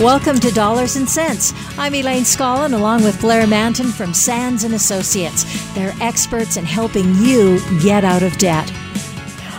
Welcome to Dollars and Cents. I'm Elaine Scollin along with Blair Mantin from Sands and Associates. They're experts in helping you get out of debt.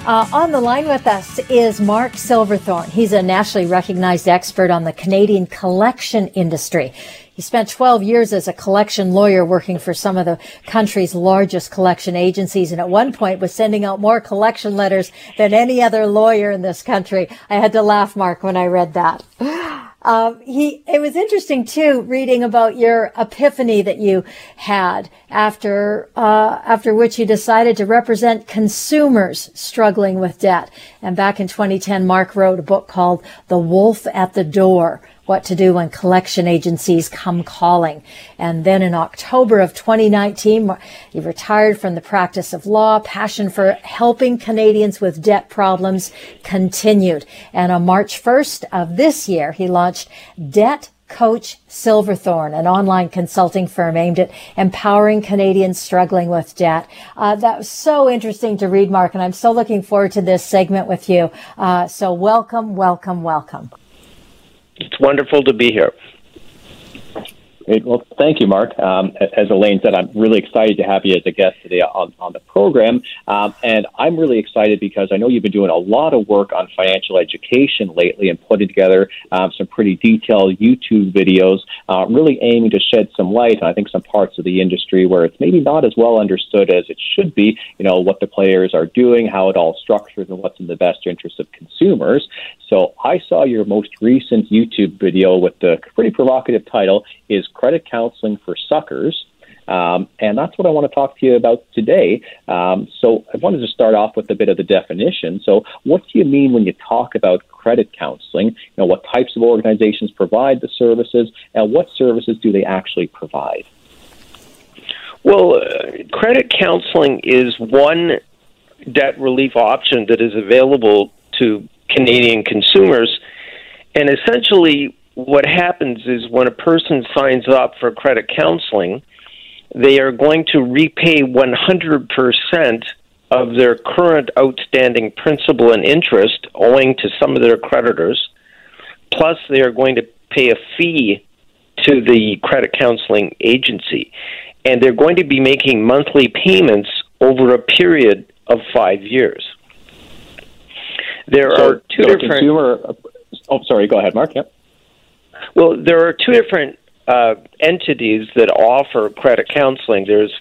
Uh, on the line with us is Mark Silverthorn. He's a nationally recognized expert on the Canadian collection industry. He spent 12 years as a collection lawyer working for some of the country's largest collection agencies and at one point was sending out more collection letters than any other lawyer in this country. I had to laugh, Mark, when I read that. Um, he, it was interesting too, reading about your epiphany that you had after, uh, after which you decided to represent consumers struggling with debt. And back in 2010, Mark wrote a book called The Wolf at the Door, what to do when collection agencies come calling. And then in October of 2019, he retired from the practice of law. Passion for helping Canadians with debt problems continued. And on March 1st of this year, he launched Debt Coach Silverthorn, an online consulting firm aimed at empowering Canadians struggling with debt. Uh, that was so interesting to read, Mark, and I'm so looking forward to this segment with you. Uh, so welcome, welcome, welcome. It's wonderful to be here. Great. Well, thank you, Mark. Um, as Elaine said, I'm really excited to have you as a guest today on, on the program. Um, and I'm really excited because I know you've been doing a lot of work on financial education lately and putting together um, some pretty detailed YouTube videos, uh, really aiming to shed some light on, I think, some parts of the industry where it's maybe not as well understood as it should be, you know, what the players are doing, how it all structures, and what's in the best interest of consumers. So I saw your most recent YouTube video with the pretty provocative title, Is Credit Counseling for Suckers? Um, and that's what I want to talk to you about today. Um, so I wanted to start off with a bit of the definition. So what do you mean when you talk about credit counseling? You know, what types of organizations provide the services, and what services do they actually provide? Well, uh, credit counseling is one debt relief option that is available to Canadian consumers. And essentially, what happens is when a person signs up for credit counseling, they are going to repay 100% of their current outstanding principal and interest owing to some of their creditors, plus they are going to pay a fee to the credit counseling agency. And they're going to be making monthly payments over a period of five years. There so, are two so different. Consumer, oh, sorry. Go ahead, Mark. Yep. Well, there are two different uh, entities that offer credit counseling. There's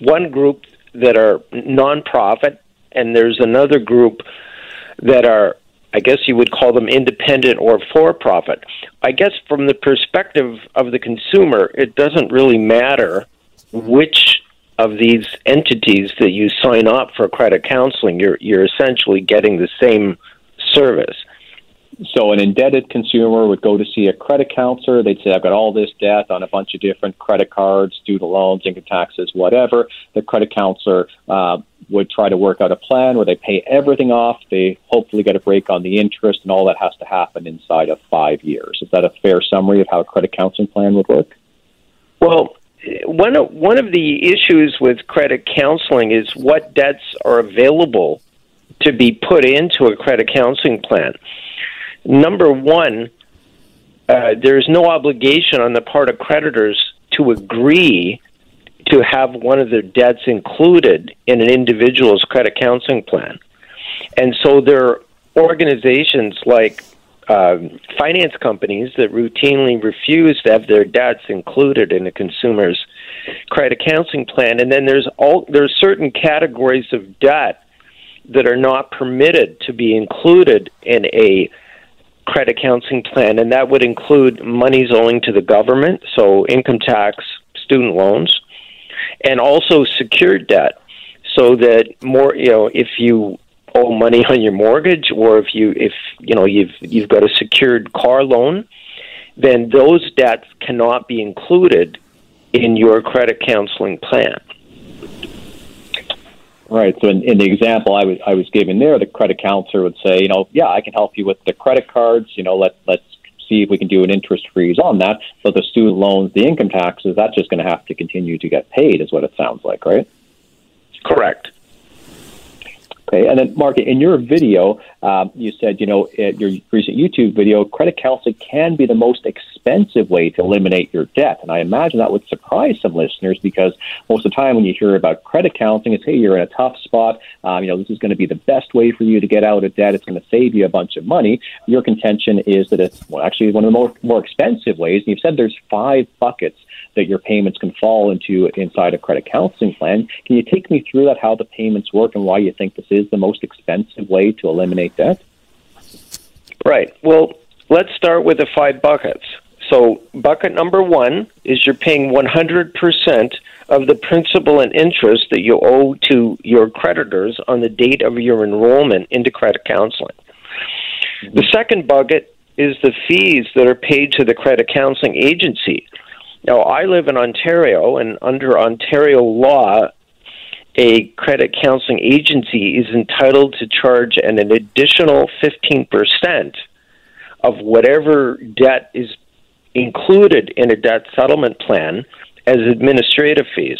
one group that are nonprofit, and there's another group that are, I guess you would call them independent or for profit. I guess from the perspective of the consumer, it doesn't really matter which of these entities that you sign up for credit counseling, you're you're essentially getting the same service. So an indebted consumer would go to see a credit counselor. They'd say, "I've got all this debt on a bunch of different credit cards, student loans, income taxes, whatever." The credit counselor uh, would try to work out a plan where they pay everything off. They hopefully get a break on the interest, and all that has to happen inside of five years. Is that a fair summary of how a credit counseling plan would work? Well, one of, one of the issues with credit counseling is what debts are available to be put into a credit counseling plan. Number one, uh, there's no obligation on the part of creditors to agree to have one of their debts included in an individual's credit counseling plan. And so there are organizations like uh, finance companies that routinely refuse to have their debts included in a consumer's credit counseling plan, and then there's all there's certain categories of debt that are not permitted to be included in a credit counseling plan, and that would include monies owing to the government, so income tax, student loans, and also secured debt, so that more you know if you owe money on your mortgage or if you if you know you've you've got a secured car loan then those debts cannot be included in your credit counseling plan. Right. So in, in, the example I was I was giving there, the credit counselor would say, you know, yeah, I can help you with the credit cards. You know, let let's see if we can do an interest freeze on that. But the student loans, the income taxes, that's just going to have to continue to get paid, is what it sounds like, right? Correct. Okay, and then Mark, in your video, um, you said, you know, your recent YouTube video, credit counseling can be the most expensive way to eliminate your debt. And I imagine that would surprise some listeners because most of the time when you hear about credit counseling, it's, hey, you're in a tough spot. Um, you know, this is going to be the best way for you to get out of debt. It's going to save you a bunch of money. Your contention is that it's well, actually one of the more, more expensive ways. And you've said there's five buckets that your payments can fall into inside a credit counseling plan. Can you take me through that, how the payments work, and why you think this is the most expensive way to eliminate debt? Right. Well, let's start with the five buckets. So, bucket number one is you're paying 100% of the principal and interest that you owe to your creditors on the date of your enrollment into credit counseling. The second bucket is the fees that are paid to the credit counseling agency. Now, I live in Ontario, and under Ontario law, a credit counseling agency is entitled to charge an, an additional 15% of whatever debt is included in a debt settlement plan as administrative fees.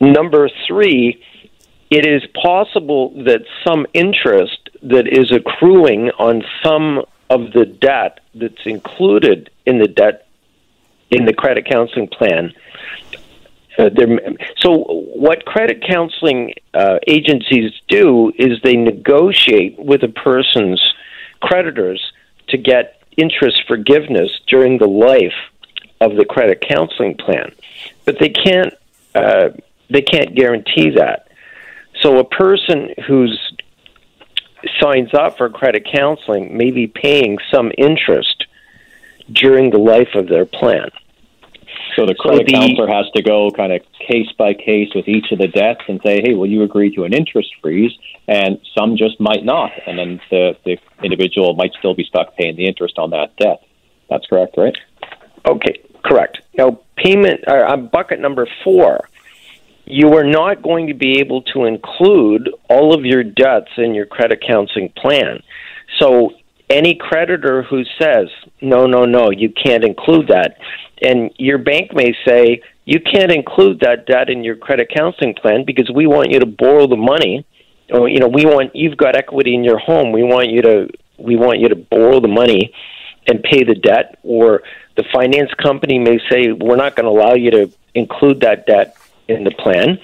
Number three, it is possible that some interest that is accruing on some of the debt that's included in the debt in the credit counseling plan. Uh, so, what credit counseling uh, agencies do is they negotiate with a person's creditors to get interest forgiveness during the life of the credit counseling plan, but they can't uh, they can't guarantee that. So, a person who's signs up for credit counseling may be paying some interest during the life of their plan. So the credit so the, counselor has to go kind of case by case with each of the debts and say, hey, will you agree to an interest freeze? And some just might not. And then the, the individual might still be stuck paying the interest on that debt. That's correct, right? Okay, correct. Now, payment, uh, bucket number four you are not going to be able to include all of your debts in your credit counseling plan. So any creditor who says, no, no, no, you can't include that, and your bank may say, you can't include that debt in your credit counseling plan because we want you to borrow the money. Or, you know, we want you've got equity in your home. We want you to we want you to borrow the money and pay the debt. Or the finance company may say, we're not going to allow you to include that debt in the plan,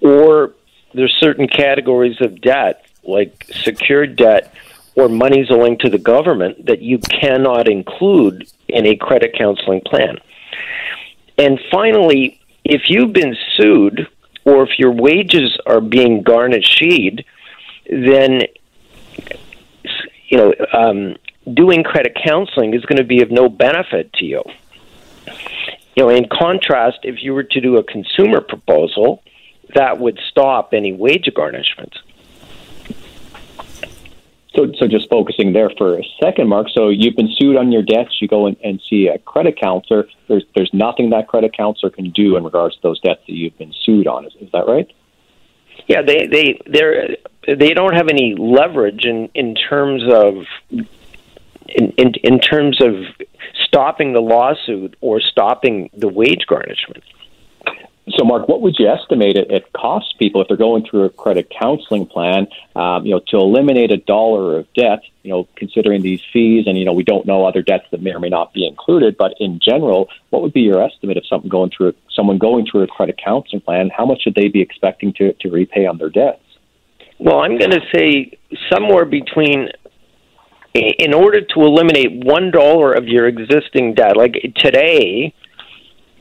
or there's certain categories of debt, like secured debt or monies owing to the government, that you cannot include in a credit counseling plan. And finally, if you've been sued or if your wages are being garnished, then you know um, doing credit counseling is going to be of no benefit to you. You know, in contrast, if you were to do a consumer proposal, that would stop any wage garnishments. So, so just focusing there for a second, Mark. So you've been sued on your debts. You go and, and see a credit counselor. There's there's nothing that credit counselor can do in regards to those debts that you've been sued on. Is, is that right? Yeah, they they they they don't have any leverage in in terms of in, in in terms of stopping the lawsuit or stopping the wage garnishment. So, Mark, what would you estimate it, it costs people if they're going through a credit counseling plan? Um, you know, to eliminate a dollar of debt. You know, considering these fees, and you know, we don't know other debts that may or may not be included. But in general, what would be your estimate of something going through someone going through a credit counseling plan? How much should they be expecting to to repay on their debts? Well, I'm going to say somewhere between in order to eliminate one dollar of your existing debt, like today,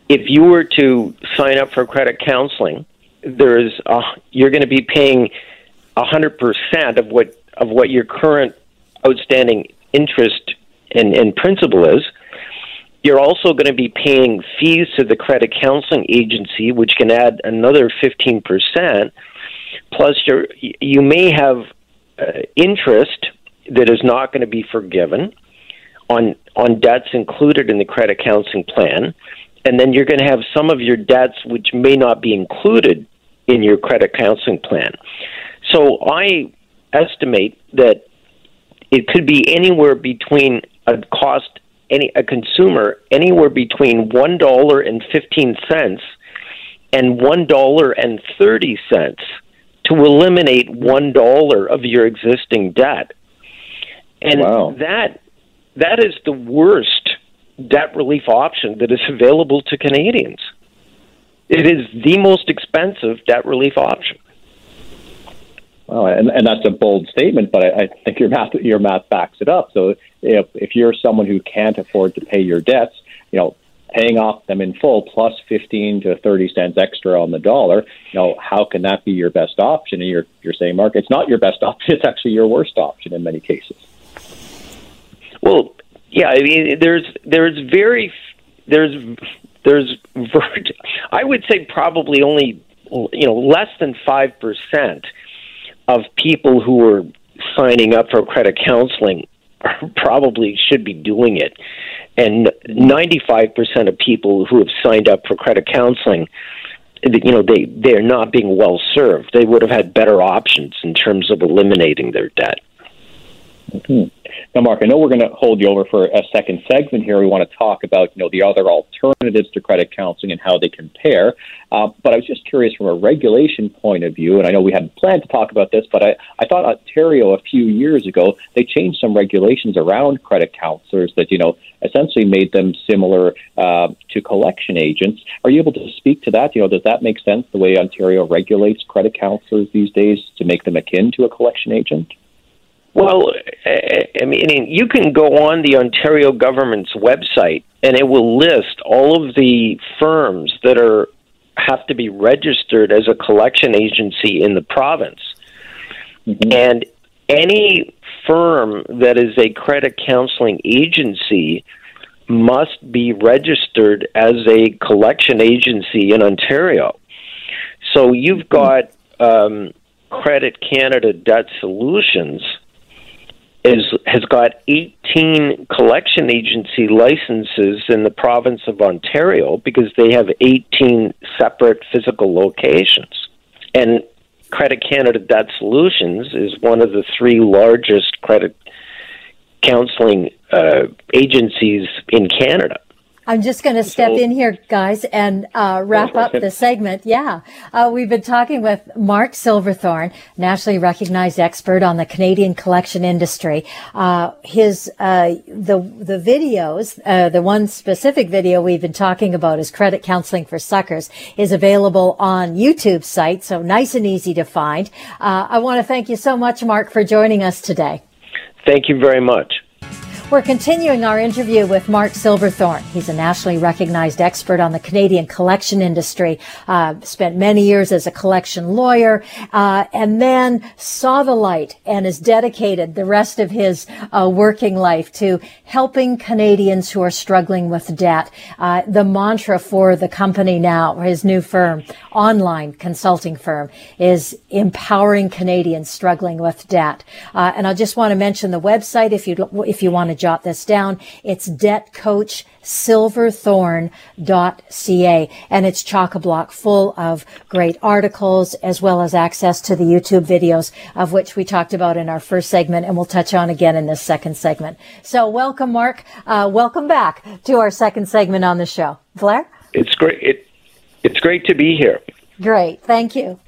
if you were to sign up for credit counseling, there's a, you're going to be paying hundred percent of what of what your current outstanding interest and, and principal is. You're also going to be paying fees to the credit counseling agency, which can add another fifteen percent. Plus, you you may have uh, interest that is not going to be forgiven on on debts included in the credit counseling plan, and then you're going to have some of your debts which may not be included in your credit counseling plan. So I estimate that it could be anywhere between a cost any a consumer anywhere between one dollar and fifteen cents and one dollar and thirty cents to eliminate one dollar of your existing debt. And wow. that that is the worst debt relief option that is available to Canadians. It is the most expensive debt relief option. Well, and, and that's a bold statement, but I, I think your math your math backs it up. So if if you're someone who can't afford to pay your debts, you know, paying off them in full plus 15 to 30 cents extra on the dollar, you know, how can that be your best option? And you're you're saying, Mark, it's not your best option. It's actually your worst option in many cases. Well, yeah, I mean, there's there's very there's there's I would say probably only you know less than five percent of people who are signing up for credit counseling probably should be doing it, and ninety five percent of people who have signed up for credit counseling you know they they're not being well served. They would have had better options in terms of eliminating their debt. Mm-hmm. Now, Mark, I know we're going to hold you over for a second segment here. We want to talk about, you know, the other alternatives to credit counseling and how they compare. Uh, but I was just curious from a regulation point of view, and I know we hadn't planned to talk about this, but I, I thought Ontario a few years ago, they changed some regulations around credit counselors that, you know, essentially made them similar uh, to collection agents. Are you able to speak to that? You know, does that make sense, the way Ontario regulates credit counselors these days to make them akin to a collection agent? Well, I mean, you can go on the Ontario government's website, and it will list all of the firms that are have to be registered as a collection agency in the province, and any firm that is a credit counseling agency must be registered as a collection agency in Ontario. So you've got um, Credit Canada Debt Solutions is has got 18 collection agency licenses in the province of Ontario because they have 18 separate physical locations. And Credit Canada Debt Solutions is one of the three largest credit counseling uh, agencies in Canada. I'm just going to step so, in here, guys, and uh, wrap up the segment. Yeah, uh, we've been talking with Mark Silverthorn, nationally recognized expert on the Canadian collection industry. Uh, his uh, the the videos, uh, the one specific video we've been talking about is credit counseling for suckers, is available on YouTube site, so nice and easy to find. Uh, I want to thank you so much, Mark, for joining us today. Thank you very much. We're continuing our interview with Mark Silverthorn. He's a nationally recognized expert on the Canadian collection industry, uh, spent many years as a collection lawyer, uh, and then saw the light and has dedicated the rest of his uh, working life to helping Canadians who are struggling with debt. Uh, the mantra for the company now, his new firm, online consulting firm, is empowering Canadians struggling with debt. Uh, and I just want to mention the website if you if you want to jot this down. It's debtcoachsilverthorn.ca and it's chock-a-block full of great articles as well as access to the YouTube videos of which we talked about in our first segment and we'll touch on again in this second segment. So welcome, Mark. Uh, welcome back to our second segment on the show. Blair? It's great. It, it's great to be here. Great. Thank you.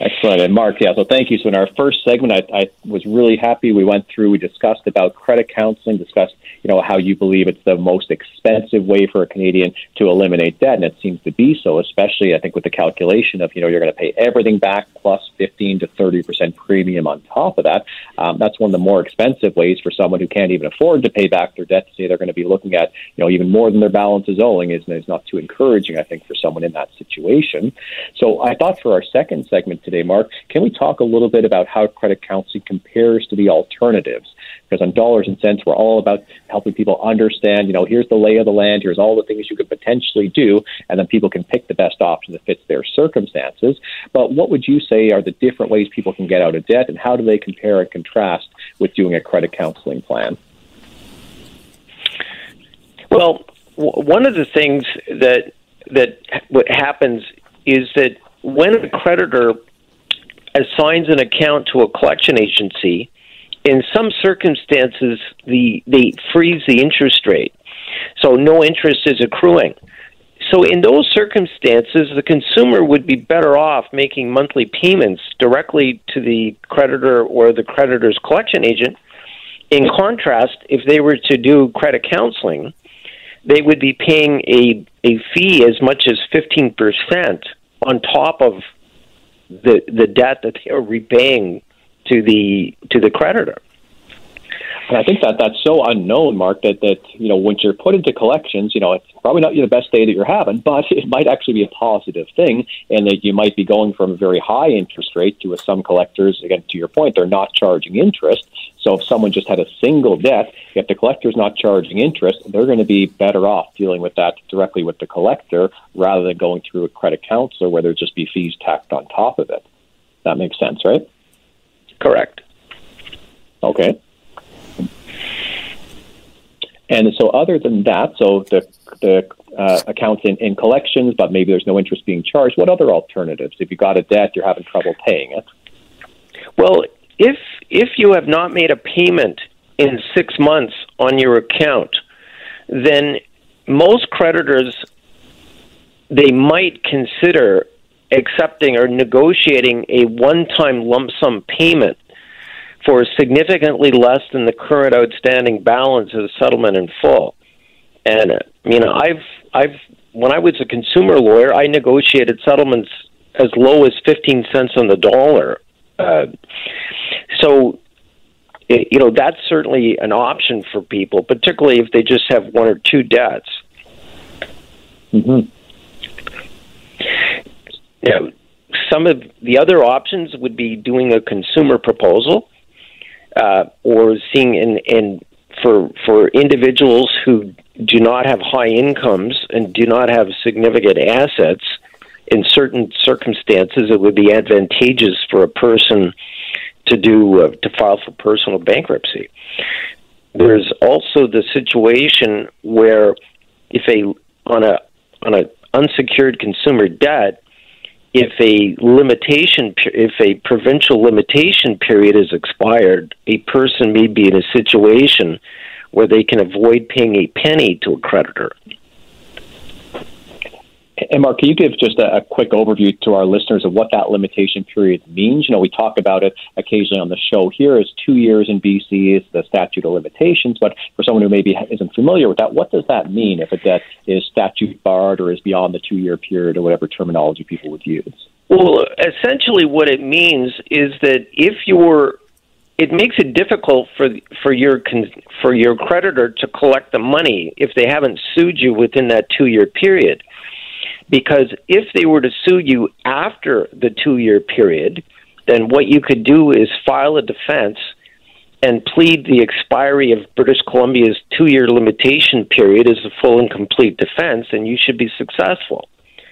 Excellent. And Mark, yeah, so thank you. So in our first segment, I, I was really happy. We went through, we discussed about credit counseling, discussed you know, how you believe it's the most expensive way for a Canadian to eliminate debt, and it seems to be so, especially I think with the calculation of, you know, you're going to pay everything back plus 15 to 30 percent premium on top of that. Um, that's one of the more expensive ways for someone who can't even afford to pay back their debt to say they're going to be looking at, you know, even more than their balance is owing is, is not too encouraging, I think, for someone in that situation. So I thought for our second segment today, Mark, can we talk a little bit about how credit counseling compares to the alternatives? because on dollars and cents, we're all about helping people understand, you know, here's the lay of the land, here's all the things you could potentially do, and then people can pick the best option that fits their circumstances. But what would you say are the different ways people can get out of debt, and how do they compare and contrast with doing a credit counseling plan? Well, one of the things that that what happens is that when a creditor assigns an account to a collection agency, in some circumstances, the they freeze the interest rate, so no interest is accruing. So, in those circumstances, the consumer would be better off making monthly payments directly to the creditor or the creditor's collection agent. In contrast, if they were to do credit counseling, they would be paying a, a fee as much as 15% on top of the, the debt that they are repaying to the, to the creditor. And I think that that's so unknown, Mark, that, that you know, once you're put into collections, you know, it's probably not the best day that you're having, but it might actually be a positive thing, and that you might be going from a very high interest rate to, with some collectors, again, to your point, they're not charging interest. So if someone just had a single debt, if the collector's not charging interest, they're going to be better off dealing with that directly with the collector rather than going through a credit counselor where there'd just be fees tacked on top of it. That makes sense, right? Correct. Okay. And so, other than that, so the the uh, accounts in, in collections, but maybe there's no interest being charged. What other alternatives? If you got a debt, you're having trouble paying it. Well, if if you have not made a payment in six months on your account, then most creditors they might consider accepting or negotiating a one-time lump sum payment for significantly less than the current outstanding balance of the settlement in full. And you know, I've I've when I was a consumer lawyer, I negotiated settlements as low as fifteen cents on the dollar. Uh, so, you know, that's certainly an option for people, particularly if they just have one or two debts. Mm-hmm. Now, some of the other options would be doing a consumer proposal uh, or seeing in, in for for individuals who do not have high incomes and do not have significant assets. In certain circumstances, it would be advantageous for a person to do uh, to file for personal bankruptcy. There's also the situation where if a on a on a unsecured consumer debt, if a limitation, if a provincial limitation period is expired, a person may be in a situation where they can avoid paying a penny to a creditor. And Mark, can you give just a, a, quick overview to our listeners of what that limitation period means? You know, we talk about it occasionally on the show here as two years in BC is the statute of limitations, but for someone who maybe isn't familiar with that, what does that mean if a debt is statute barred or is beyond the two year period or whatever terminology people would use? Well, essentially, what it means is that if you're it makes it difficult for for your for your creditor to collect the money if they haven't sued you within that two year period. Because if they were to sue you after the two year period, then what you could do is file a defense and plead the expiry of British Columbia's two year limitation period as a full and complete defense, and you should be successful.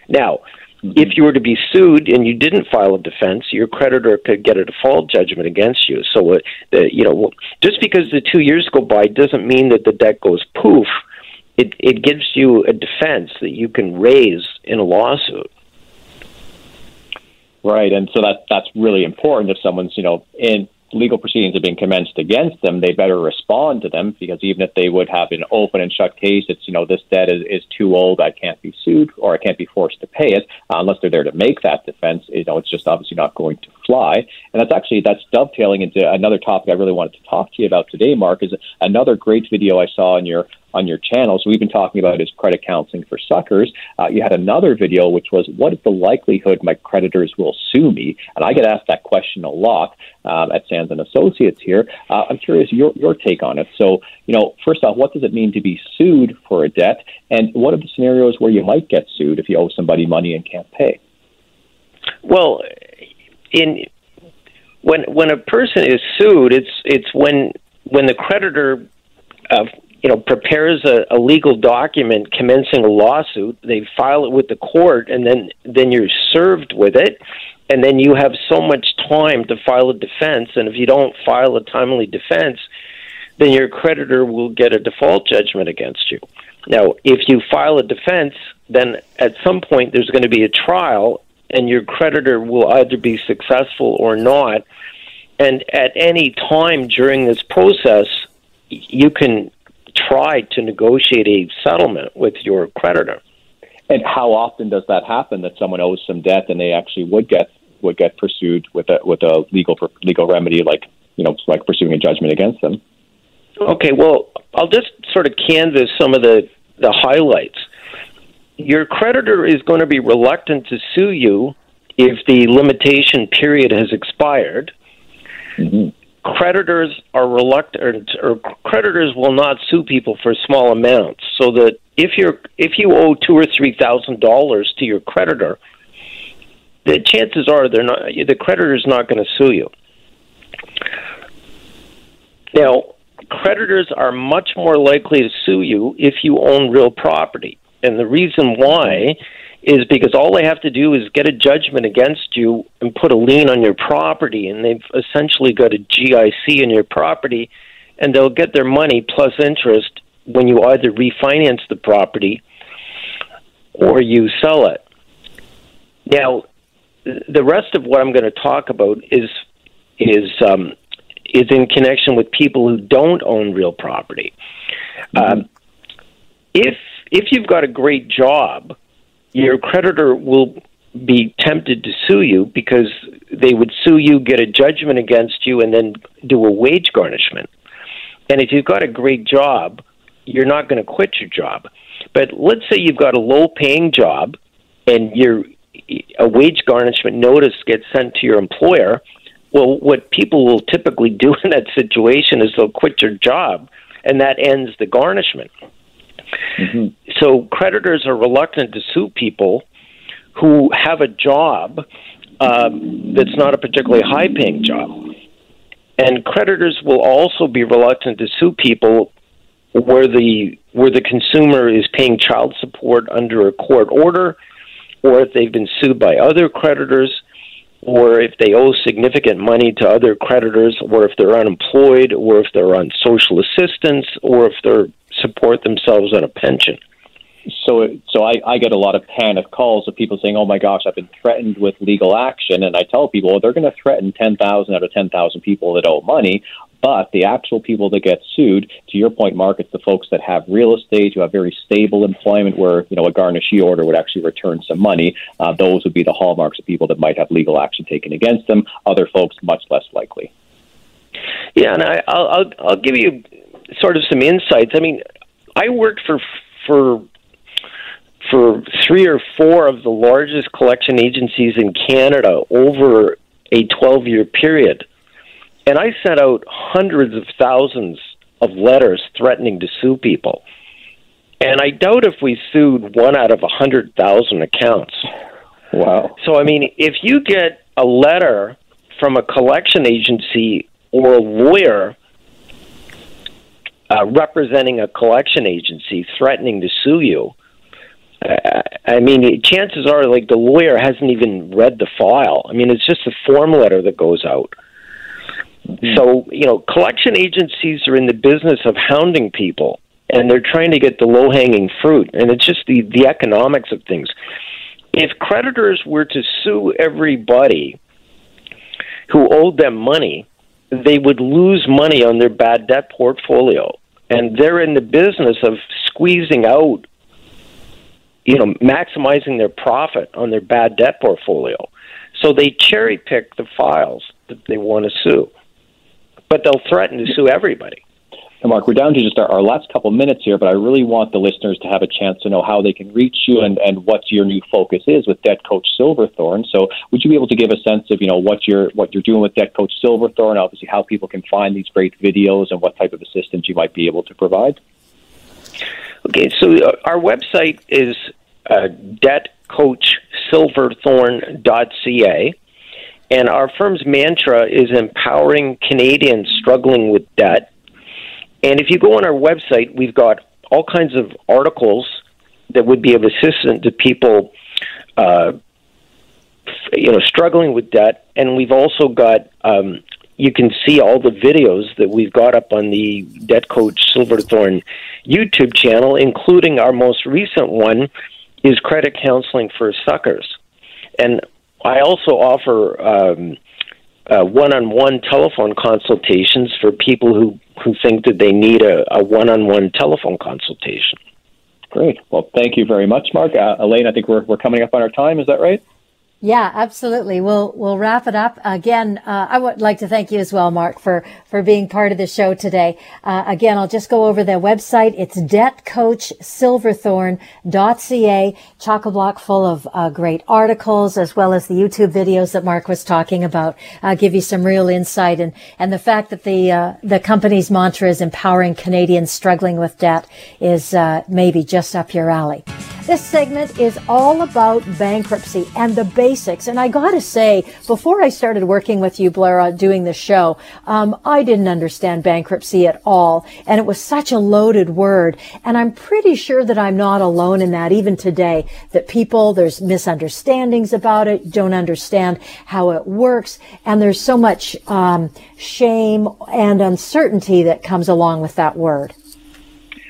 Now, mm-hmm. if you were to be sued and you didn't file a defense, your creditor could get a default judgment against you. So, uh, you know, just because the two years go by doesn't mean that the debt goes poof it, it gives you a defense that you can raise in a lawsuit. Right, and so that that's really important if someone's you know in legal proceedings have been commenced against them, they better respond to them because even if they would have an open and shut case, it's, you know, this debt is, is too old, I can't be sued or I can't be forced to pay it uh, unless they're there to make that defense. You know, it's just obviously not going to fly. And that's actually, that's dovetailing into another topic I really wanted to talk to you about today, Mark, is another great video I saw on your on your channel. So we've been talking about is credit counseling for suckers. Uh, you had another video which was what is the likelihood my creditors will sue me? And I get asked that question a lot um, at Sands and Associates here. Uh, I'm curious your your take on it. So you know, first off, what does it mean to be sued for a debt, and what are the scenarios where you might get sued if you owe somebody money and can't pay? Well, in when when a person is sued, it's it's when when the creditor uh, you know, prepares a, a legal document commencing a lawsuit. They file it with the court, and then then you're served with it, and then you have so much time to file a defense. And if you don't file a timely defense, then your creditor will get a default judgment against you. Now, if you file a defense, then at some point there's going to be a trial, and your creditor will either be successful or not. And at any time during this process, you can try to negotiate a settlement with your creditor. And how often does that happen? That someone owes some debt and they actually would get would get pursued with a with a legal legal remedy, like you know, like pursuing a judgment against them. Okay, well, I'll just sort of canvass some of the the highlights. Your creditor is going to be reluctant to sue you if the limitation period has expired. Mm-hmm. Creditors are reluctant, or creditors will not sue people for small amounts. So that if you're if you owe two or three thousand dollars to your creditor, the chances are they're not the creditor is not going to sue you. Now, creditors are much more likely to sue you if you own real property. And the reason why is because all they have to do is get a judgment against you and put a lien on your property, and they've essentially got a GIC in your property, and they'll get their money plus interest when you either refinance the property or you sell it. Now, the rest of what I'm going to talk about is is um, is in connection with people who don't own real property. Mm-hmm. Um, if if you've got a great job, your creditor will be tempted to sue you because they would sue you, get a judgment against you, and then do a wage garnishment. And if you've got a great job, you're not going to quit your job. But let's say you've got a low paying job and your a wage garnishment notice gets sent to your employer well, what people will typically do in that situation is they'll quit your job, and that ends the garnishment. Mm-hmm. So creditors are reluctant to sue people who have a job um, that's not a particularly high paying job. And creditors will also be reluctant to sue people where the where the consumer is paying child support under a court order or if they've been sued by other creditors or if they owe significant money to other creditors, or if they're unemployed, or if they're on social assistance, or if they support themselves on a pension. So, so I, I get a lot of panic calls of people saying, "Oh my gosh, I've been threatened with legal action," and I tell people well, they're going to threaten ten thousand out of ten thousand people that owe money. But the actual people that get sued, to your point, Mark, it's the folks that have real estate, who have very stable employment, where you know a garnishee order would actually return some money. Uh, those would be the hallmarks of people that might have legal action taken against them. Other folks, much less likely. Yeah, and I, I'll, I'll I'll give you sort of some insights. I mean, I worked for for for three or four of the largest collection agencies in Canada over a 12 year period. And I sent out hundreds of thousands of letters threatening to sue people. And I doubt if we sued one out of a 100,000 accounts. Wow. So, I mean, if you get a letter from a collection agency or a lawyer uh, representing a collection agency threatening to sue you, I mean, chances are, like, the lawyer hasn't even read the file. I mean, it's just a form letter that goes out. Mm-hmm. So, you know, collection agencies are in the business of hounding people, and they're trying to get the low hanging fruit. And it's just the, the economics of things. If creditors were to sue everybody who owed them money, they would lose money on their bad debt portfolio. And they're in the business of squeezing out you know, maximizing their profit on their bad debt portfolio. So they cherry pick the files that they want to sue, but they'll threaten to sue everybody. And Mark, we're down to just our, our, last couple minutes here, but I really want the listeners to have a chance to know how they can reach you and, and what your new focus is with Debt Coach Silverthorn. So, would you be able to give a sense of you know what you're what you're doing with Debt Coach Silverthorn? Obviously, how people can find these great videos and what type of assistance you might be able to provide. Okay, so uh, our website is uh, debtcoachsilverthorn.ca. And our firm's mantra is empowering Canadians struggling with debt. And if you go on our website, we've got all kinds of articles that would be of assistance to people, uh, you know, struggling with debt. And we've also got um, you can see all the videos that we've got up on the Debt Coach Silverthorn YouTube channel, including our most recent one is credit counseling for suckers. And I also offer um, uh, one-on-one telephone consultations for people who, who think that they need a, a one-on-one telephone consultation. Great. Well, thank you very much, Mark. Uh, Elaine, I think we're, we're coming up on our time. Is that right? Yeah, absolutely. We'll we'll wrap it up again. Uh, I would like to thank you as well, Mark, for for being part of the show today. Uh, again, I'll just go over their website. It's debtcoachsilverthorn.ca. Chock a block full of uh, great articles as well as the YouTube videos that Mark was talking about. Uh, give you some real insight and and the fact that the uh, the company's mantra is empowering Canadians struggling with debt is uh, maybe just up your alley. This segment is all about bankruptcy and the basics. And I got to say, before I started working with you, Blair, doing the show, um, I didn't understand bankruptcy at all. And it was such a loaded word. And I'm pretty sure that I'm not alone in that even today, that people, there's misunderstandings about it, don't understand how it works. And there's so much um, shame and uncertainty that comes along with that word.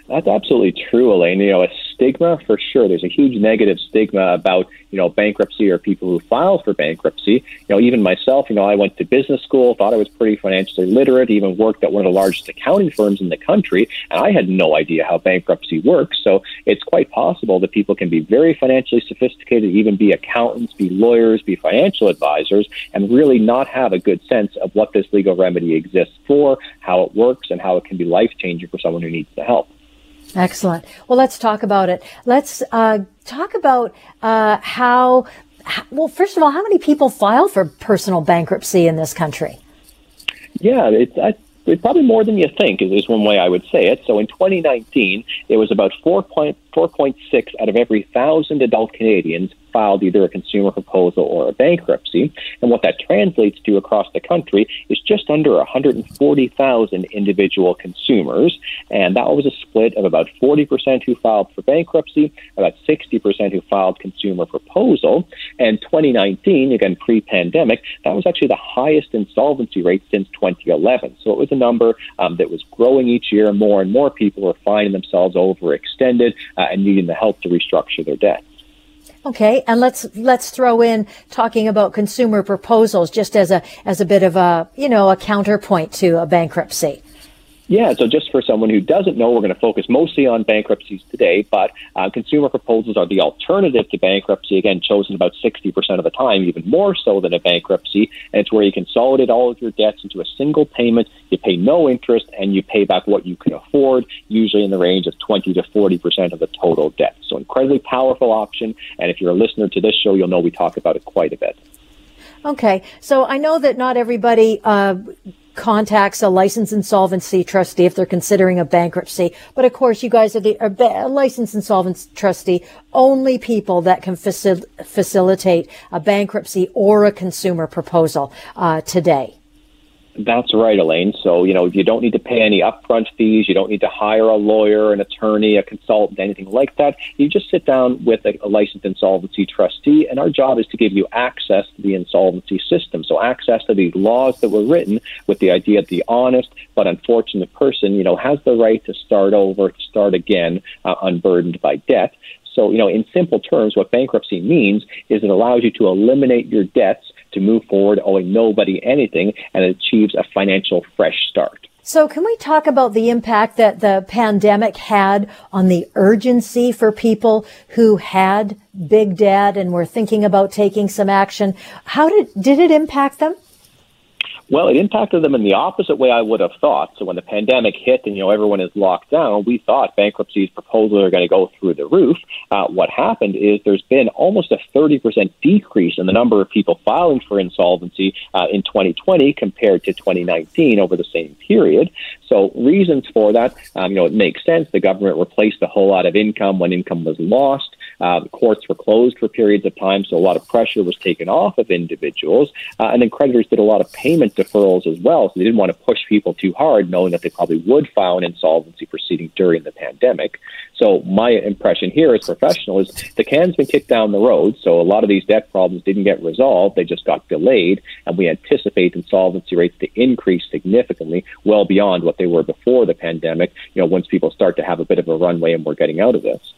That's absolutely true, Elaine. You know, a stigma for sure. There's a huge negative stigma about you know bankruptcy or people who file for bankruptcy. You know, even myself. You know, I went to business school, thought I was pretty financially literate, even worked at one of the largest accounting firms in the country, and I had no idea how bankruptcy works. So it's quite possible that people can be very financially sophisticated, even be accountants, be lawyers, be financial advisors, and really not have a good sense of what this legal remedy exists for, how it works, and how it can be life changing for someone who needs the help. Excellent. Well, let's talk about it. Let's uh, talk about uh, how. Well, first of all, how many people file for personal bankruptcy in this country? Yeah, it's it's probably more than you think. Is one way I would say it. So in 2019, it was about 4.4.6 out of every thousand adult Canadians filed either a consumer proposal or a bankruptcy. And what that translates to across the country is just under 140,000 individual consumers. And that was a split of about 40% who filed for bankruptcy, about 60% who filed consumer proposal. And 2019, again, pre pandemic, that was actually the highest insolvency rate since 2011. So it was a number um, that was growing each year. More and more people were finding themselves overextended uh, and needing the help to restructure their debt. Okay, and let's let's throw in talking about consumer proposals just as a as a bit of a you know a counterpoint to a bankruptcy. Yeah, so just for someone who doesn't know, we're going to focus mostly on bankruptcies today, but uh, consumer proposals are the alternative to bankruptcy, again, chosen about 60% of the time, even more so than a bankruptcy. And it's where you consolidate all of your debts into a single payment, you pay no interest, and you pay back what you can afford, usually in the range of 20 to 40% of the total debt. So, incredibly powerful option. And if you're a listener to this show, you'll know we talk about it quite a bit. Okay, so I know that not everybody uh, contacts a licensed insolvency trustee if they're considering a bankruptcy. But of course, you guys are the a licensed insolvency trustee, only people that can facil- facilitate a bankruptcy or a consumer proposal uh, today. That's right, Elaine. So, you know, you don't need to pay any upfront fees. You don't need to hire a lawyer, an attorney, a consultant, anything like that. You just sit down with a, a, licensed insolvency trustee, and our job is to give you access to the insolvency system. So, access to these laws that were written with the idea that the honest but unfortunate person, you know, has the right to start over, to start again, uh, unburdened by debt. So, you know, in simple terms, what bankruptcy means is it allows you to eliminate your debts to move forward owing nobody anything and achieves a financial fresh start. So, can we talk about the impact that the pandemic had on the urgency for people who had big debt and were thinking about taking some action? How did did it impact them? Well, it impacted them in the opposite way I would have thought. So when the pandemic hit and you know everyone is locked down, we thought bankruptcies proposals are going to go through the roof. Uh, what happened is there's been almost a 30% decrease in the number of people filing for insolvency uh, in 2020 compared to 2019 over the same period. So reasons for that, um, you know, it makes sense. The government replaced a whole lot of income when income was lost. Uh, courts were closed for periods of time, so a lot of pressure was taken off of individuals. Uh, and then creditors did a lot of payment deferrals as well. So they didn't want to push people too hard, knowing that they probably would file an insolvency proceeding during the pandemic. So my impression here as professional is the can's been kicked down the road. So a lot of these debt problems didn't get resolved; they just got delayed, and we anticipate insolvency rates to increase significantly, well beyond what they were before the pandemic. You know, once people start to have a bit of a runway and we're getting out of this.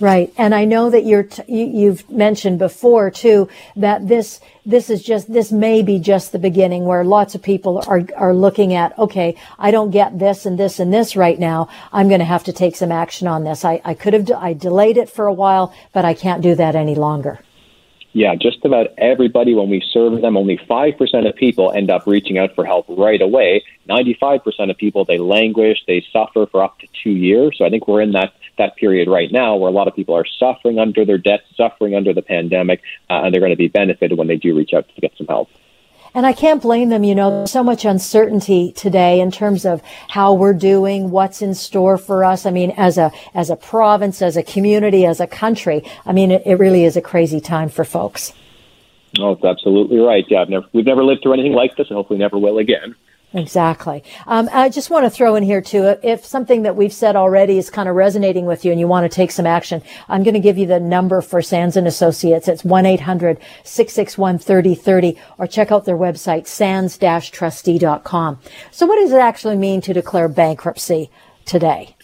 Right, and I know that you're t- you, have mentioned before too that this this is just this may be just the beginning where lots of people are are looking at okay I don't get this and this and this right now. I'm going to have to take some action on this. I I could have I delayed it for a while but I can't do that any longer. Yeah, just about everybody, when we serve them, only 5% of people end up reaching out for help right away. 95% of people, they languish, they suffer for up to two years. So I think we're in that, that period right now where a lot of people are suffering under their debt, suffering under the pandemic, uh, and they're going to be benefited when they do reach out to get some help. And I can't blame them. You know, so much uncertainty today in terms of how we're doing, what's in store for us. I mean, as a, as a province, as a community, as a country, I mean, it, it really is a crazy time for folks. Oh, it's absolutely right. Yeah, never, we've never lived through anything like this and hopefully never will again. Exactly. Um, I just want to throw in here too, if something that we've said already is kind of resonating with you and you want to take some action, I'm going to give you the number for Sands and Associates. It's 1-800-661-3030 or check out their website, sands-trustee.com. So what does it actually mean to declare bankruptcy today?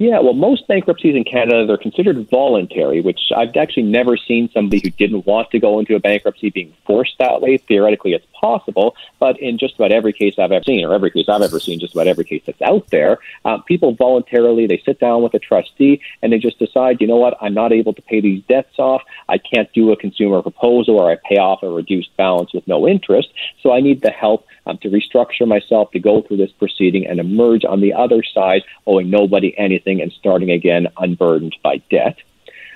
Yeah, well, most bankruptcies in Canada, they're considered voluntary, which I've actually never seen somebody who didn't want to go into a bankruptcy being forced that way. Theoretically, it's possible, but in just about every case I've ever seen, or every case I've ever seen, just about every case that's out there, uh, people voluntarily, they sit down with a trustee and they just decide, you know what, I'm not able to pay these debts off. I can't do a consumer proposal or I pay off a reduced balance with no interest. So I need the help um, to restructure myself, to go through this proceeding and emerge on the other side owing nobody anything and starting again unburdened by debt.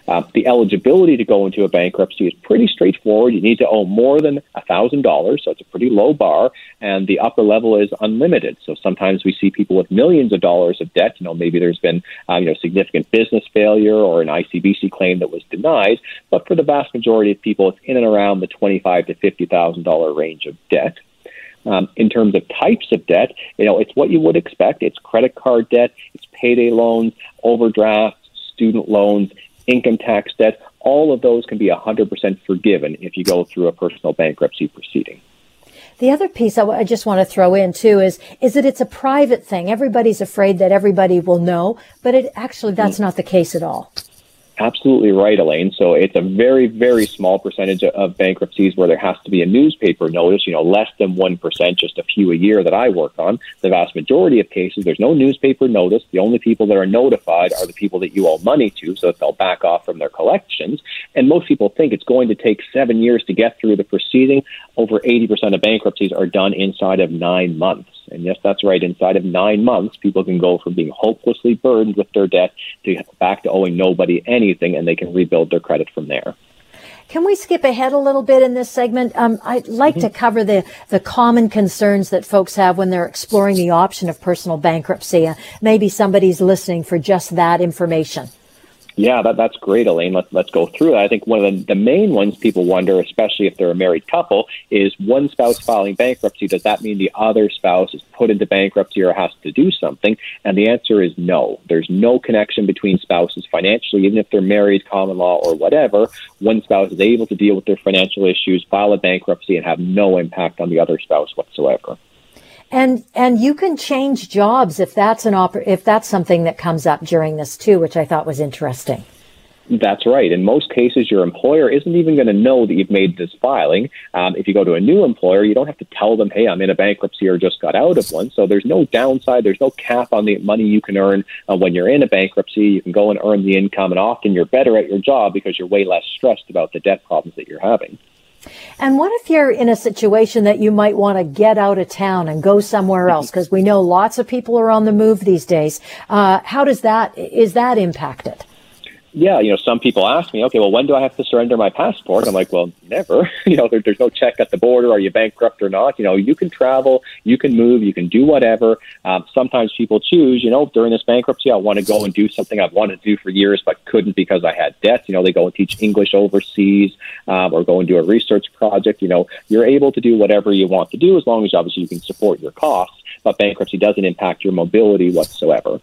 Uh, the eligibility to go into a bankruptcy is pretty straightforward. You need to owe more than $1,000, so it's a pretty low bar, and the upper level is unlimited. So sometimes we see people with millions of dollars of debt. You know, maybe there's been uh, you know significant business failure or an ICBC claim that was denied, but for the vast majority of people, it's in and around the twenty-five to fifty thousand dollar range of debt. Um, in terms of types of debt, you know, it's what you would expect. It's credit card debt, it's payday loans, overdrafts, student loans, income tax debt. All of those can be 100% forgiven if you go through a personal bankruptcy proceeding. The other piece I, w- I just want to throw in too is is that it's a private thing. Everybody's afraid that everybody will know, but it actually that's mm. not the case at all. Absolutely right, Elaine. So it's a very, very small percentage of bankruptcies where there has to be a newspaper notice, you know, less than 1%, just a few a year that I work on. The vast majority of cases, there's no newspaper notice. The only people that are notified are the people that you owe money to, so that they'll back off from their collections. And most people think it's going to take seven years to get through the proceeding. Over 80% of bankruptcies are done inside of nine months. And yes, that's right. Inside of nine months, people can go from being hopelessly burdened with their debt to back to owing nobody anything, and they can rebuild their credit from there. Can we skip ahead a little bit in this segment? Um, I'd like mm-hmm. to cover the, the common concerns that folks have when they're exploring the option of personal bankruptcy. Uh, maybe somebody's listening for just that information. Yeah, that, that's great, Elaine. Let's, let's go through it. I think one of the, the main ones people wonder, especially if they're a married couple, is one spouse filing bankruptcy. Does that mean the other spouse is put into bankruptcy or has to do something? And the answer is no. There's no connection between spouses financially, even if they're married, common law, or whatever. One spouse is able to deal with their financial issues, file a bankruptcy, and have no impact on the other spouse whatsoever. And and you can change jobs if that's an if that's something that comes up during this too, which I thought was interesting. That's right. In most cases, your employer isn't even going to know that you've made this filing. Um, if you go to a new employer, you don't have to tell them, hey, I'm in a bankruptcy or just got out of one. So there's no downside. There's no cap on the money you can earn uh, when you're in a bankruptcy. You can go and earn the income, and often you're better at your job because you're way less stressed about the debt problems that you're having. And what if you're in a situation that you might want to get out of town and go somewhere else? Because we know lots of people are on the move these days. Uh, how does that, is that impacted? Yeah, you know, some people ask me, okay, well, when do I have to surrender my passport? I'm like, well, never. you know, there, there's no check at the border. Are you bankrupt or not? You know, you can travel, you can move, you can do whatever. Um, sometimes people choose, you know, during this bankruptcy, I want to go and do something I've wanted to do for years but couldn't because I had debts. You know, they go and teach English overseas um, or go and do a research project. You know, you're able to do whatever you want to do as long as obviously you can support your costs. But bankruptcy doesn't impact your mobility whatsoever.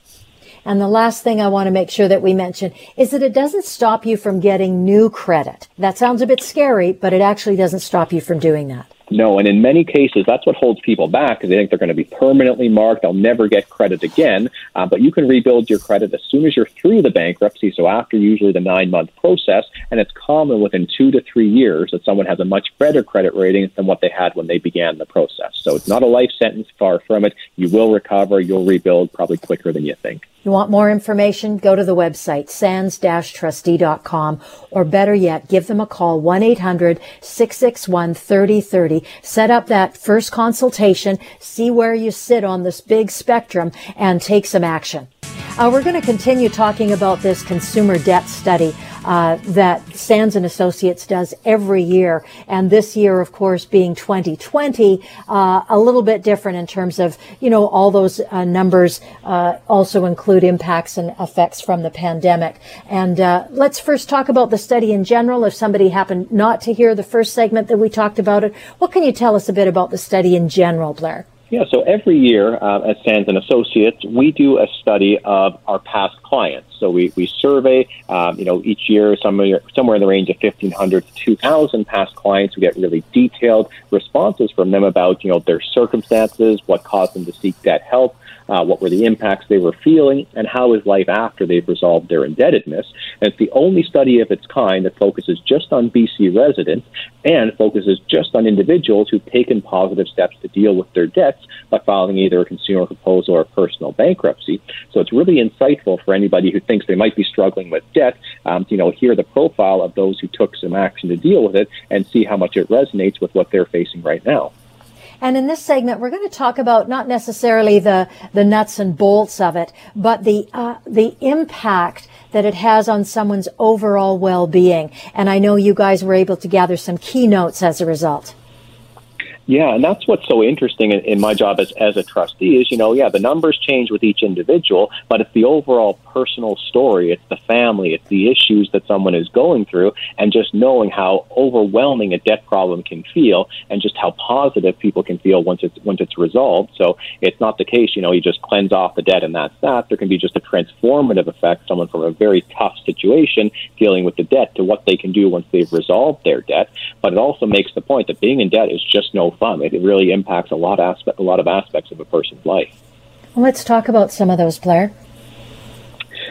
And the last thing I want to make sure that we mention is that it doesn't stop you from getting new credit. That sounds a bit scary, but it actually doesn't stop you from doing that. No, and in many cases, that's what holds people back because they think they're going to be permanently marked. They'll never get credit again. Uh, but you can rebuild your credit as soon as you're through the bankruptcy. So after usually the nine month process, and it's common within two to three years that someone has a much better credit rating than what they had when they began the process. So it's not a life sentence, far from it. You will recover, you'll rebuild probably quicker than you think. You want more information? Go to the website, sands-trustee.com, or better yet, give them a call, 1-800-661-3030. Set up that first consultation, see where you sit on this big spectrum, and take some action. Uh, we're going to continue talking about this consumer debt study uh, that Sands and Associates does every year, and this year, of course, being 2020, uh, a little bit different in terms of you know all those uh, numbers uh, also include impacts and effects from the pandemic. And uh, let's first talk about the study in general. If somebody happened not to hear the first segment that we talked about it, what can you tell us a bit about the study in general, Blair? Yeah, so every year uh, at Sands and Associates, we do a study of our past clients. So we, we survey, um, you know, each year somewhere, somewhere in the range of 1,500 to 2,000 past clients. We get really detailed responses from them about, you know, their circumstances, what caused them to seek debt help, uh, what were the impacts they were feeling, and how is life after they've resolved their indebtedness. And it's the only study of its kind that focuses just on BC residents and focuses just on individuals who've taken positive steps to deal with their debts by filing either a consumer proposal or a personal bankruptcy. So it's really insightful for anybody who thinks they might be struggling with debt um, you know hear the profile of those who took some action to deal with it and see how much it resonates with what they're facing right now. And in this segment, we're going to talk about not necessarily the, the nuts and bolts of it, but the, uh, the impact that it has on someone's overall well-being. And I know you guys were able to gather some keynotes as a result. Yeah, and that's what's so interesting in, in, my job as, as a trustee is, you know, yeah, the numbers change with each individual, but it's the overall personal story. It's the family. It's the issues that someone is going through, and just knowing how overwhelming a debt problem can feel, and just how positive people can feel once it's once it's resolved. So it's not the case, you know, you just cleanse off the debt and that's that. There can be just a transformative effect. Someone from a very tough situation dealing with the debt to what they can do once they've resolved their debt. But it also makes the point that being in debt is just no fun. It, really impacts a lot aspect, a lot of aspects of a person's life. Let's talk about some of those, Blair.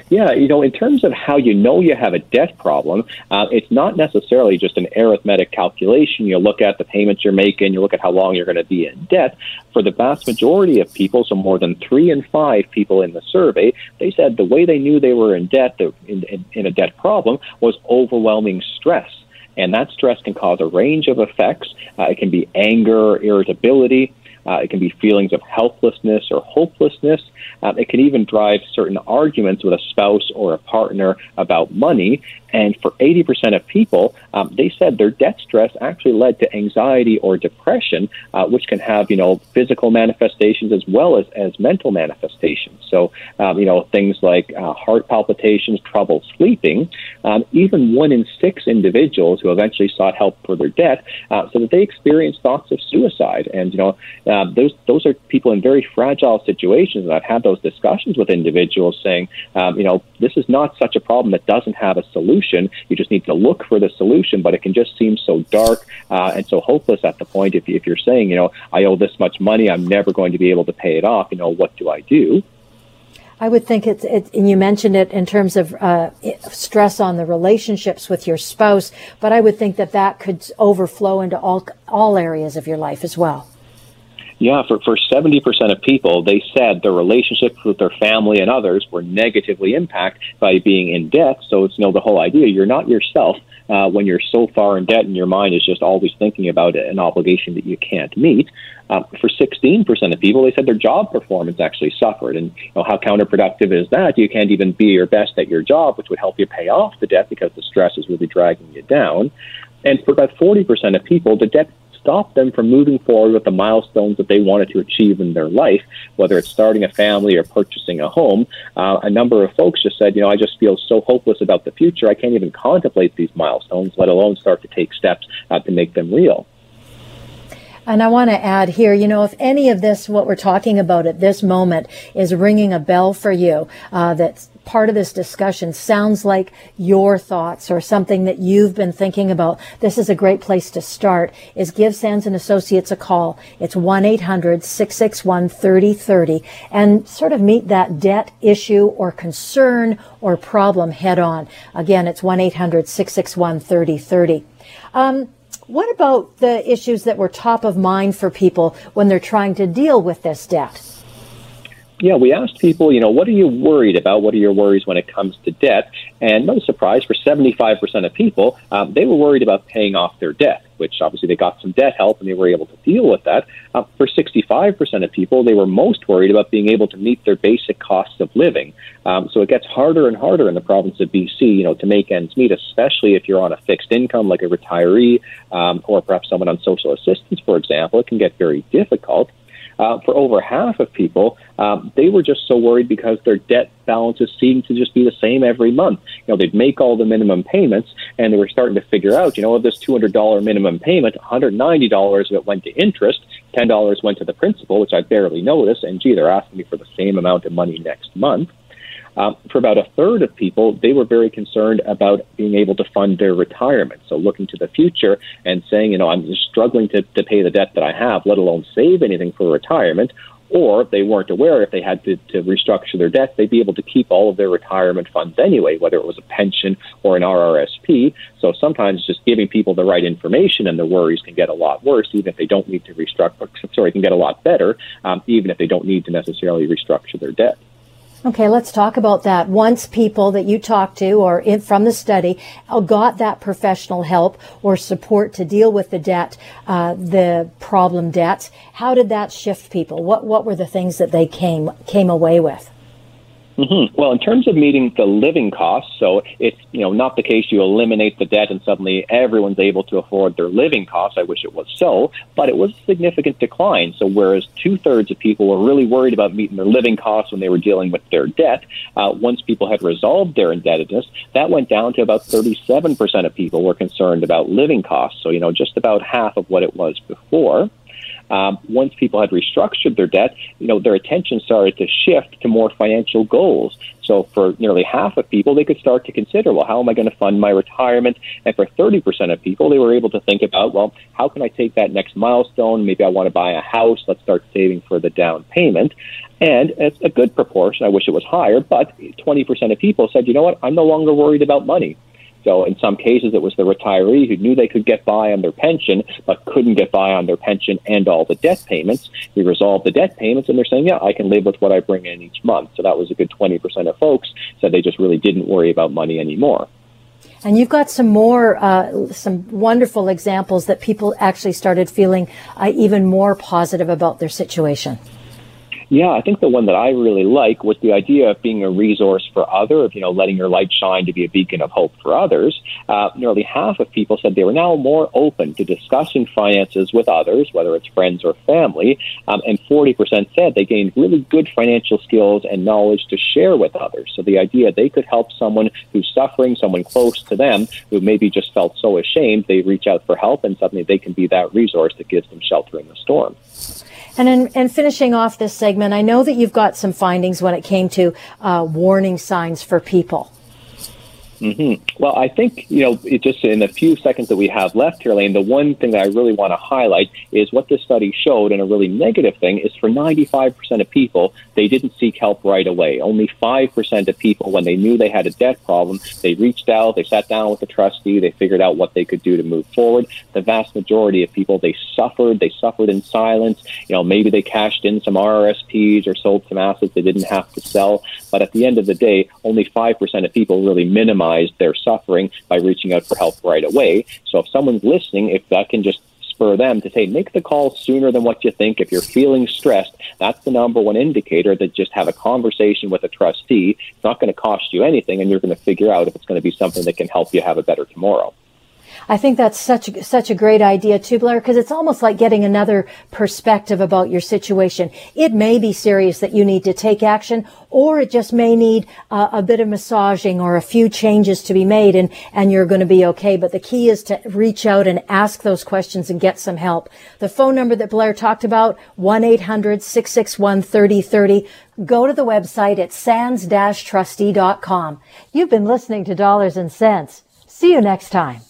Yeah, you know, in terms of how you know you have a debt problem, uh, it's not necessarily just an arithmetic calculation. You look at the payments you're making, you look at how long you're going to be in debt. For the vast majority of people, so more than three in five people in the survey, they said the way they knew they were in debt, in, in, in a debt problem, was overwhelming stress. And that stress can cause a range of effects. Uh, it can be anger, irritability. Uh, it can be feelings of helplessness or hopelessness. Um, it can even drive certain arguments with a spouse or a partner about money. And for 80% of people, um, they said their debt stress actually led to anxiety or depression, uh, which can have, you know, physical manifestations as well as, as mental manifestations. So, um, you know, things like uh, heart palpitations, trouble sleeping. Um, even one in six individuals who eventually sought help for their debt uh, so that they experienced thoughts of suicide. And, you know, uh, those, those are people in very fragile situations. And I've had those discussions with individuals saying, um, you know, this is not such a problem that doesn't have a solution. You just need to look for the solution, but it can just seem so dark uh, and so hopeless at the point. If, if you're saying, you know, I owe this much money, I'm never going to be able to pay it off, you know, what do I do? I would think it's, it, and you mentioned it in terms of uh, stress on the relationships with your spouse, but I would think that that could overflow into all all areas of your life as well. Yeah, for, for 70% of people, they said their relationships with their family and others were negatively impacted by being in debt. So it's you know the whole idea you're not yourself uh, when you're so far in debt and your mind is just always thinking about an obligation that you can't meet. Uh, for 16% of people, they said their job performance actually suffered. And you know, how counterproductive is that? You can't even be your best at your job, which would help you pay off the debt because the stress is really dragging you down. And for about 40% of people, the debt stop them from moving forward with the milestones that they wanted to achieve in their life, whether it's starting a family or purchasing a home. Uh, a number of folks just said, you know, I just feel so hopeless about the future, I can't even contemplate these milestones, let alone start to take steps uh, to make them real. And I want to add here, you know, if any of this, what we're talking about at this moment, is ringing a bell for you, uh, that's part of this discussion sounds like your thoughts or something that you've been thinking about, this is a great place to start is give Sands and Associates a call. It's 1-800-661-3030 and sort of meet that debt issue or concern or problem head on. Again, it's 1-800-661-3030. Um, what about the issues that were top of mind for people when they're trying to deal with this debt? Yeah, we asked people, you know, what are you worried about? What are your worries when it comes to debt? And no surprise, for 75% of people, um, they were worried about paying off their debt, which obviously they got some debt help and they were able to deal with that. Uh, for 65% of people, they were most worried about being able to meet their basic costs of living. Um, so it gets harder and harder in the province of BC, you know, to make ends meet, especially if you're on a fixed income like a retiree um, or perhaps someone on social assistance, for example. It can get very difficult. Uh, for over half of people, um, they were just so worried because their debt balances seemed to just be the same every month. You know, they'd make all the minimum payments, and they were starting to figure out, you know, of this $200 minimum payment, $190 of it went to interest, $10 went to the principal, which I barely noticed, and gee, they're asking me for the same amount of money next month. Um, for about a third of people, they were very concerned about being able to fund their retirement. So looking to the future and saying, you know, I'm just struggling to, to pay the debt that I have, let alone save anything for retirement. Or they weren't aware, if they had to, to restructure their debt, they'd be able to keep all of their retirement funds anyway, whether it was a pension or an RRSP. So sometimes just giving people the right information and the worries can get a lot worse, even if they don't need to restructure. Sorry, can get a lot better, um, even if they don't need to necessarily restructure their debt. Okay, let's talk about that. Once people that you talked to or in, from the study uh, got that professional help or support to deal with the debt, uh, the problem debt, how did that shift people? What what were the things that they came came away with? Mm-hmm. Well, in terms of meeting the living costs, so it's you know not the case you eliminate the debt and suddenly everyone's able to afford their living costs. I wish it was so, but it was a significant decline. So whereas two thirds of people were really worried about meeting their living costs when they were dealing with their debt, uh, once people had resolved their indebtedness, that went down to about 37 percent of people were concerned about living costs. So you know just about half of what it was before um, once people had restructured their debt, you know, their attention started to shift to more financial goals. So for nearly half of people, they could start to consider, well, how am I going to fund my retirement? And for 30% of people, they were able to think about, well, how can I take that next milestone? Maybe I want to buy a house. Let's start saving for the down payment. And it's a good proportion. I wish it was higher, but 20% of people said, you know what? I'm no longer worried about money. So in some cases, it was the retiree who knew they could get by on their pension, but couldn't get by on their pension and all the debt payments. We resolved the debt payments, and they're saying, yeah, I can live with what I bring in each month. So that was a good 20% of folks said they just really didn't worry about money anymore. And you've got some more, uh, some wonderful examples that people actually started feeling uh, even more positive about their situation. Yeah, I think the one that I really like was the idea of being a resource for other, of you know, letting your light shine to be a beacon of hope for others. Uh, nearly half of people said they were now more open to discussing finances with others, whether it's friends or family, um, and 40% said they gained really good financial skills and knowledge to share with others. So the idea they could help someone who's suffering, someone close to them who maybe just felt so ashamed, they reach out for help, and suddenly they can be that resource that gives them shelter in the storm. And in, and finishing off this segment, I know that you've got some findings when it came to uh, warning signs for people. Mm-hmm. Well, I think, you know, just in the few seconds that we have left here, Lane, the one thing that I really want to highlight is what this study showed, and a really negative thing is for 95% of people, they didn't seek help right away. Only 5% of people, when they knew they had a debt problem, they reached out, they sat down with the trustee, they figured out what they could do to move forward. The vast majority of people, they suffered, they suffered in silence. You know, maybe they cashed in some RRSPs or sold some assets they didn't have to sell. But at the end of the day, only 5% of people really minimize minimize their suffering by reaching out for help right away. So if someone's listening, if that can just spur them to say, make the call sooner than what you think. If you're feeling stressed, that's the number one indicator that just have a conversation with a trustee. It's not going to cost you anything, and you're going to figure out if it's going to be something that can help you have a better tomorrow. I think that's such a, such a great idea too, Blair, because it's almost like getting another perspective about your situation. It may be serious that you need to take action, or it just may need uh, a bit of massaging or a few changes to be made, and and you're going to be okay. But the key is to reach out and ask those questions and get some help. The phone number that Blair talked about, 1-800-661-3030. Go to the website at sands-trustee.com. You've been listening to Dollars and Cents. See you next time.